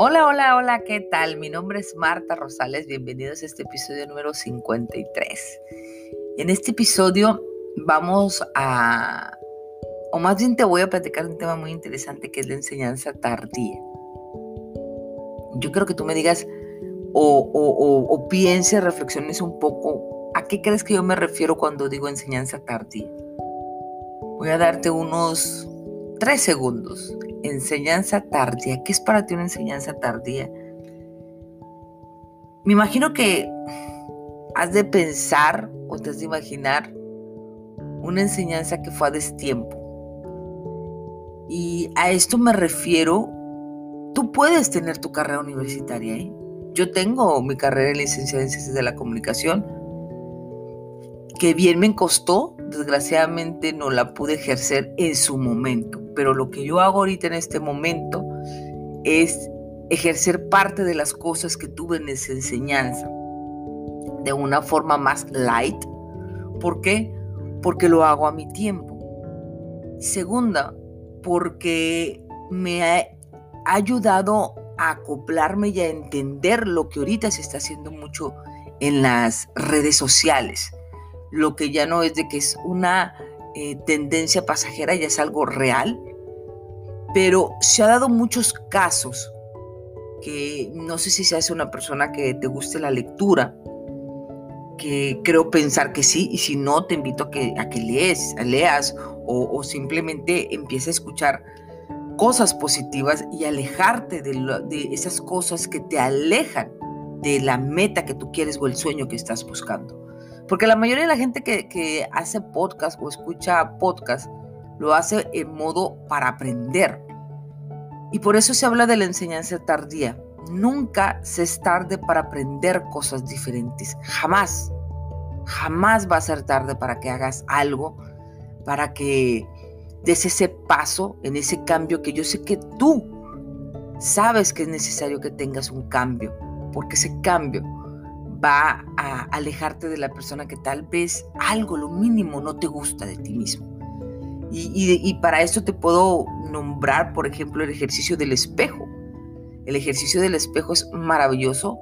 Hola, hola, hola, ¿qué tal? Mi nombre es Marta Rosales, bienvenidos a este episodio número 53. En este episodio vamos a, o más bien te voy a platicar un tema muy interesante que es la enseñanza tardía. Yo quiero que tú me digas o, o, o pienses, reflexiones un poco, ¿a qué crees que yo me refiero cuando digo enseñanza tardía? Voy a darte unos tres segundos enseñanza tardía. ¿Qué es para ti una enseñanza tardía? Me imagino que has de pensar o te has de imaginar una enseñanza que fue a destiempo. Y a esto me refiero, tú puedes tener tu carrera universitaria. ¿eh? Yo tengo mi carrera en licenciada en Ciencias de la Comunicación, que bien me costó, desgraciadamente no la pude ejercer en su momento pero lo que yo hago ahorita en este momento es ejercer parte de las cosas que tuve en esa enseñanza de una forma más light. ¿Por qué? Porque lo hago a mi tiempo. Segunda, porque me ha ayudado a acoplarme y a entender lo que ahorita se está haciendo mucho en las redes sociales. Lo que ya no es de que es una eh, tendencia pasajera, ya es algo real, pero se ha dado muchos casos que no sé si seas una persona que te guste la lectura, que creo pensar que sí, y si no, te invito a que, a que lees, leas o, simplemente empieces a escuchar cosas positivas y alejarte de, de esas cosas que te alejan de la meta que tú quieres o el sueño que estás buscando. Porque la mayoría de la gente que, que hace podcast o escucha podcast lo hace en modo para aprender. Y por eso se habla de la enseñanza tardía. Nunca se es tarde para aprender cosas diferentes. Jamás. Jamás va a ser tarde para que hagas algo, para que des ese paso en ese cambio que yo sé que tú sabes que es necesario que tengas un cambio, porque ese cambio va a alejarte de la persona que tal vez algo, lo mínimo, no te gusta de ti mismo. Y, para eso te puedo nombrar, por ejemplo, el ejercicio del espejo. El ejercicio del espejo es maravilloso.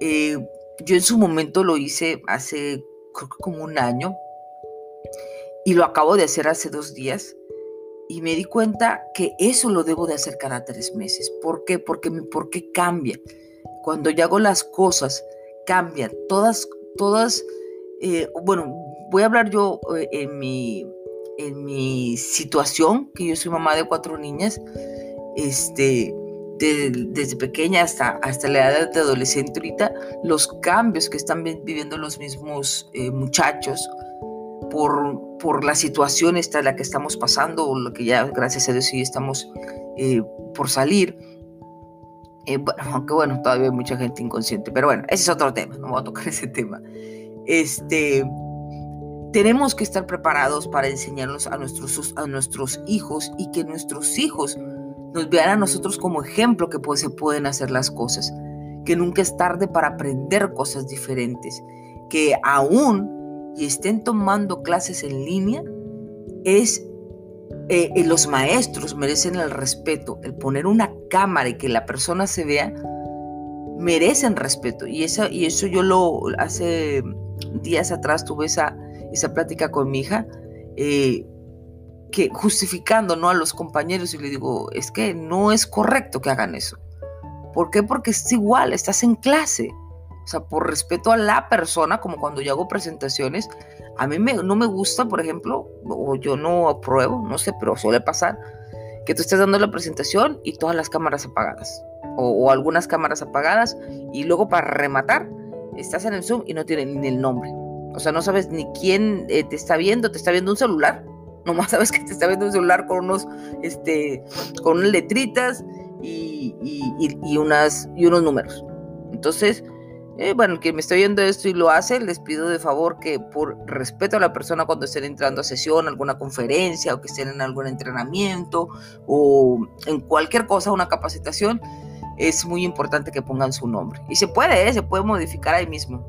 Eh, yo en su momento lo hice hace creo que como un año y lo acabo de hacer hace dos días y me di cuenta que eso lo debo de hacer cada tres meses. ¿Por qué? Porque mi cambia. Cuando yo hago las cosas, cambian. Todas, todas, eh, bueno, voy a hablar yo eh, en mi en mi situación, que yo soy mamá de cuatro niñas, este, desde pequeña hasta, hasta la edad de adolescente ahorita, los cambios que están viviendo los mismos eh, muchachos por, por la situación esta la que estamos pasando, o lo que ya gracias a Dios sí estamos por salir. Eh, bueno, aunque bueno, todavía hay mucha gente inconsciente, pero bueno, ese es otro tema, no voy a tocar ese tema. Este, tenemos que estar preparados para enseñarnos a nuestros, a nuestros hijos y que nuestros hijos nos vean a nosotros como ejemplo que pues, se pueden hacer las cosas, que nunca es tarde para aprender cosas diferentes, que aún y estén tomando clases en línea, es eh, los maestros merecen el respeto, el poner una cámara y que la persona se vea, merecen respeto. Y, esa, y eso yo lo hace días atrás tuve esa esa plática con mi hija, eh, que justificando ¿no? a los compañeros y le digo, es que no es correcto que hagan eso. ¿Por qué? Porque es igual, estás en clase. O sea, por respeto a la persona, como cuando yo hago presentaciones, a mí no me gusta, por ejemplo, o yo no apruebo, no sé, pero suele pasar, que tú estés dando la presentación y todas las cámaras apagadas, o, o algunas cámaras apagadas, y luego para rematar, estás en el Zoom y no tienen ni el nombre. O sea, no sabes ni quién eh, te está viendo, te está viendo un celular. Nomás sabes que te está viendo un celular con unos, este, con unas letritas y, unas, y unos números. Entonces, eh, bueno, quien me está viendo esto y lo hace, les pido de favor que por respeto a la persona cuando estén entrando a sesión, alguna conferencia o que estén en algún entrenamiento o en cualquier cosa, una capacitación, es muy importante que pongan su nombre. Y se puede, ¿eh? se puede modificar ahí mismo.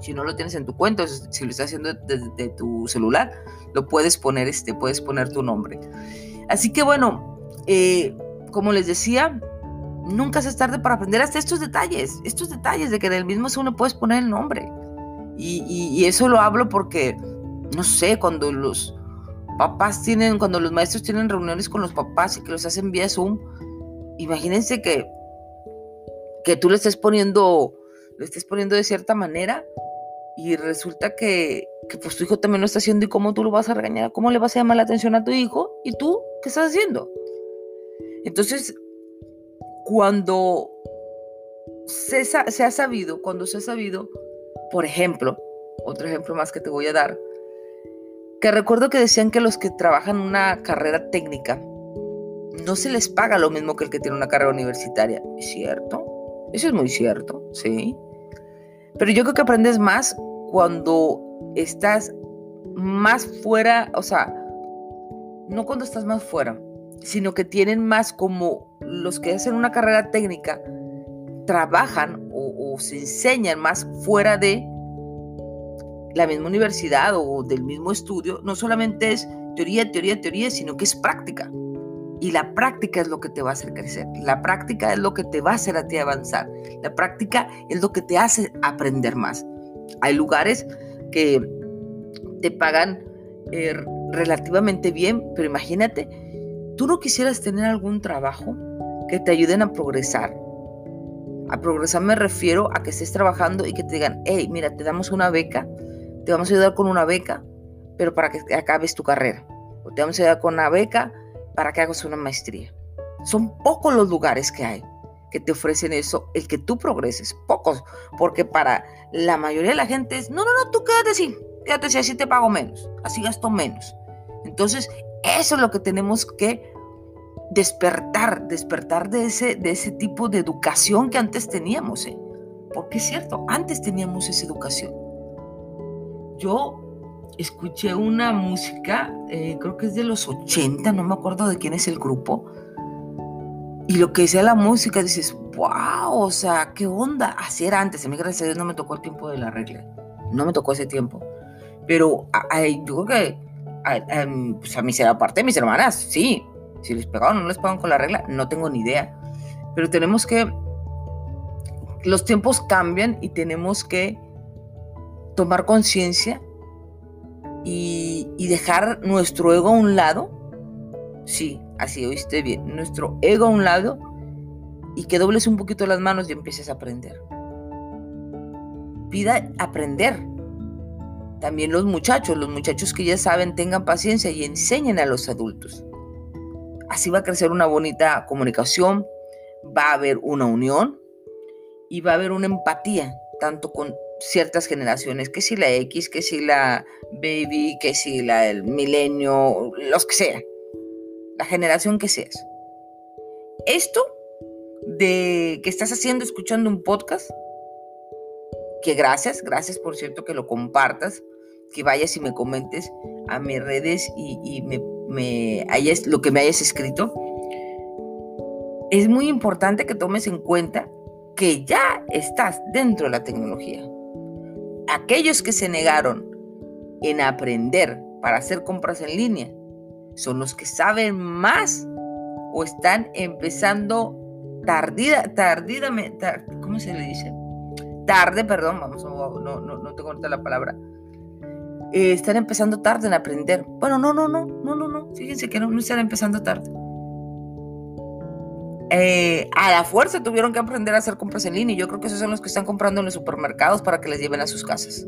Si no lo tienes en tu cuenta, si lo estás haciendo desde tu celular, lo puedes poner, este, puedes poner tu nombre. Así que bueno, eh, como les decía, Nunca es tarde para aprender hasta estos detalles, estos detalles de que en el mismo uno puedes poner el nombre. Y, y, eso lo hablo porque, no sé, cuando los papás tienen, cuando los maestros tienen reuniones con los papás y que los hacen vía Zoom, imagínense que, que tú le estés poniendo, le estés poniendo de cierta manera y resulta que, que pues tu hijo también lo está haciendo y cómo tú lo vas a regañar, cómo le vas a llamar la atención a tu hijo y tú, ¿qué estás haciendo? Entonces, cuando se, ha sabido, cuando se ha sabido, por ejemplo, otro ejemplo más que te voy a dar, que recuerdo que decían que los que trabajan una carrera técnica no se les paga lo mismo que el que tiene una carrera universitaria. ¿Es cierto? Eso es muy cierto, sí. Pero yo creo que aprendes más cuando estás más fuera, o sea, no cuando estás más fuera, sino que tienen más como los que hacen una carrera técnica, trabajan o, se enseñan más fuera de la misma universidad o del mismo estudio, no solamente es teoría, teoría, teoría, sino que es práctica. Y la práctica es lo que te va a hacer crecer. La práctica es lo que te va a hacer a ti avanzar. La práctica es lo que te hace aprender más. Hay lugares que te pagan eh, relativamente bien, pero imagínate, tú no quisieras tener algún trabajo que te ayuden a progresar. A progresar me refiero a que estés trabajando y que te digan, hey, mira, te damos una beca, te vamos a ayudar con una beca, pero para que acabes tu carrera. O te vamos a ayudar con una beca para que hagas una maestría. Son pocos los lugares que hay que te ofrecen eso, el que tú progreses, pocos, porque para la mayoría de la gente es, no, no, no, tú quédate así, quédate así, así te pago menos, así gasto menos. Entonces, eso es lo que tenemos que despertar, despertar de ese, de ese tipo de educación que antes teníamos, ¿eh? porque es cierto, antes teníamos esa educación. Yo escuché una música, eh, creo que es de los 80, no me acuerdo de quién es el grupo, y lo que decía la música, dices, wow, o sea, qué onda. Así era antes, a mí gracias a Dios no me tocó el tiempo de la regla, no me tocó ese tiempo. Pero yo creo que a, pues a mí será parte de mis hermanas, sí, si les pegaban o no les pegaban con la regla, no tengo ni idea. Pero tenemos que, los tiempos cambian y tenemos que tomar conciencia y dejar nuestro ego a un lado. Sí, así oíste bien, nuestro ego a un lado y que dobles un poquito las manos y empieces a aprender. Pida aprender. También los muchachos, los muchachos que ya saben, tengan paciencia y enseñen a los adultos. Así va a crecer una bonita comunicación, va a haber una unión y va a haber una empatía, tanto con ciertas generaciones, que si la X, que si la baby, que si la el milenio, los que sean la generación que seas. Esto de que estás haciendo, escuchando un podcast, que gracias, gracias por cierto que lo compartas, que vayas y me comentes a mis redes y, me, hayas, lo que me hayas escrito. Es muy importante que tomes en cuenta que ya estás dentro de la tecnología. Aquellos que se negaron en aprender para hacer compras en línea, son los que saben más o están empezando tardida, tardidamente, ¿cómo se le dice? Tarde, perdón, vamos, no, no, no tengo ahorita la palabra. Eh, están empezando tarde en aprender. Bueno, no, no, no, no, no, no. Fíjense que no, no están empezando tarde. Eh, a la fuerza tuvieron que aprender a hacer compras en línea. Y yo creo que esos son los que están comprando en los supermercados para que les lleven a sus casas.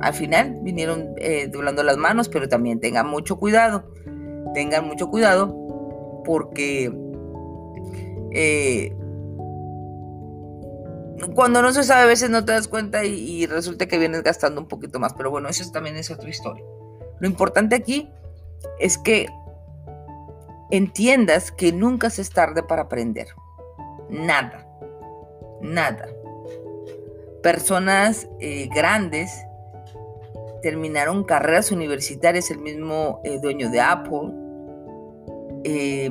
Al final vinieron eh, doblando las manos, pero también tengan mucho cuidado. Tengan mucho cuidado porque cuando no se sabe a veces no te das cuenta y, resulta que vienes gastando un poquito más. Pero bueno, eso también es otra historia. Lo importante aquí es que entiendas que nunca se es tarde para aprender. Nada. Nada. Personas eh, grandes terminaron carreras universitarias, el mismo eh, dueño de Apple. Eh,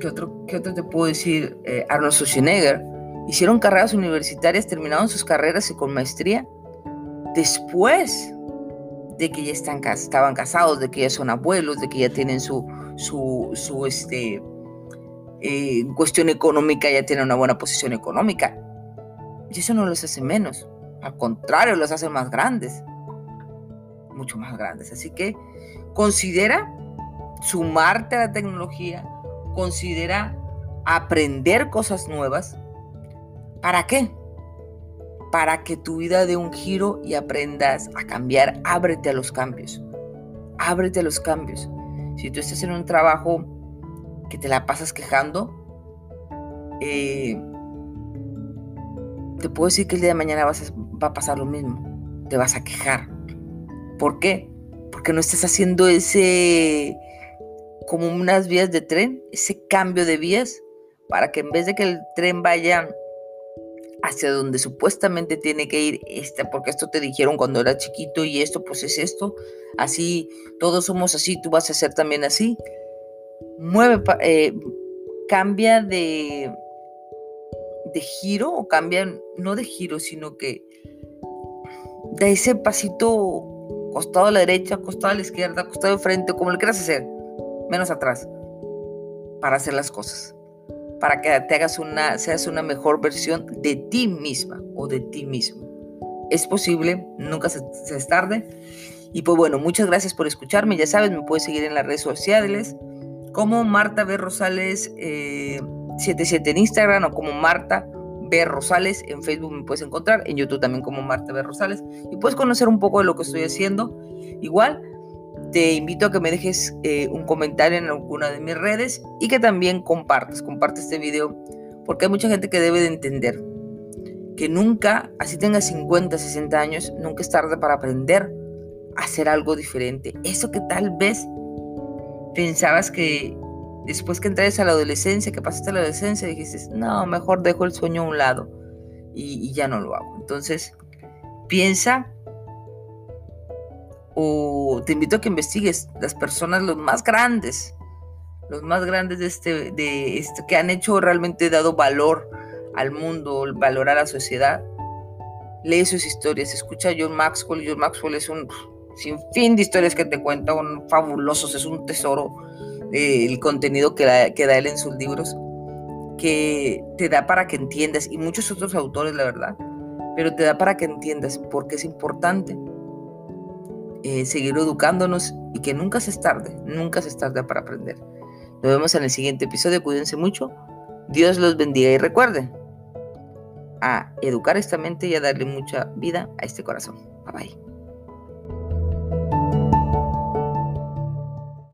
¿qué, otro, ¿Qué otro te puedo decir? Arnold Schwarzenegger. Hicieron carreras universitarias, terminaron sus carreras y con maestría después de que ya están, estaban casados, de que ya son abuelos, de que ya tienen su, su, su este, eh, cuestión económica ya tienen una buena posición económica. Y eso no los hace menos. Al contrario, los hace más grandes. Mucho más grandes. Así que considera sumarte a la tecnología. Considera aprender cosas nuevas. ¿Para qué? Para que tu vida dé un giro y aprendas a cambiar. Ábrete a los cambios. Ábrete a los cambios. Si tú estás en un trabajo que te la pasas quejando, eh, te puedo decir que el día de mañana vas va a pasar lo mismo. Te vas a quejar. ¿Por qué? Porque no estás haciendo ese, como unas vías de tren, ese cambio de vías, para que en vez de que el tren vaya hacia donde supuestamente tiene que ir, este, porque esto te dijeron cuando era chiquito y esto pues es esto, así, todos somos así, tú vas a ser también así. Mueve, eh, cambia de, de giro o cambia, no de giro, sino que da ese pasito costado a la derecha, costado a la izquierda, costado de frente, como lo quieras hacer, menos atrás, para hacer las cosas, para que te hagas una, seas una mejor versión de ti misma o de ti mismo. Es posible, nunca se, es tarde. Y pues bueno, muchas gracias por escucharme. Ya sabes, me puedes seguir en las redes sociales como Marta B. Rosales 77 eh, en Instagram o como Marta B. Rosales en Facebook me puedes encontrar, en YouTube también como Marta B. Rosales y puedes conocer un poco de lo que estoy haciendo. Igual te invito a que me dejes eh, un comentario en alguna de mis redes y que también compartas, comparte este video porque hay mucha gente que debe de entender que nunca, así tengas 50, 60 años, nunca es tarde para aprender a hacer algo diferente. Eso que tal vez pensabas que después que entres a la adolescencia, que pasaste a la adolescencia, dijiste, no, mejor dejo el sueño a un lado y, ya no lo hago. Entonces, piensa o te invito a que investigues las personas, los más grandes, los más grandes de este, de este, que han hecho realmente dado valor al mundo, valor a la sociedad. Lee sus historias, escucha a John Maxwell. John Maxwell es un sin fin de historias que te cuentan, fabulosos, es un tesoro eh, el contenido que, da, que da él en sus libros, que te da para que entiendas, y muchos otros autores, la verdad, pero te da para que entiendas porque es importante eh, seguir educándonos y que nunca se es tarde, nunca se es tarde para aprender. Nos vemos en el siguiente episodio, cuídense mucho, Dios los bendiga y recuerden a educar esta mente y a darle mucha vida a este corazón. Bye bye.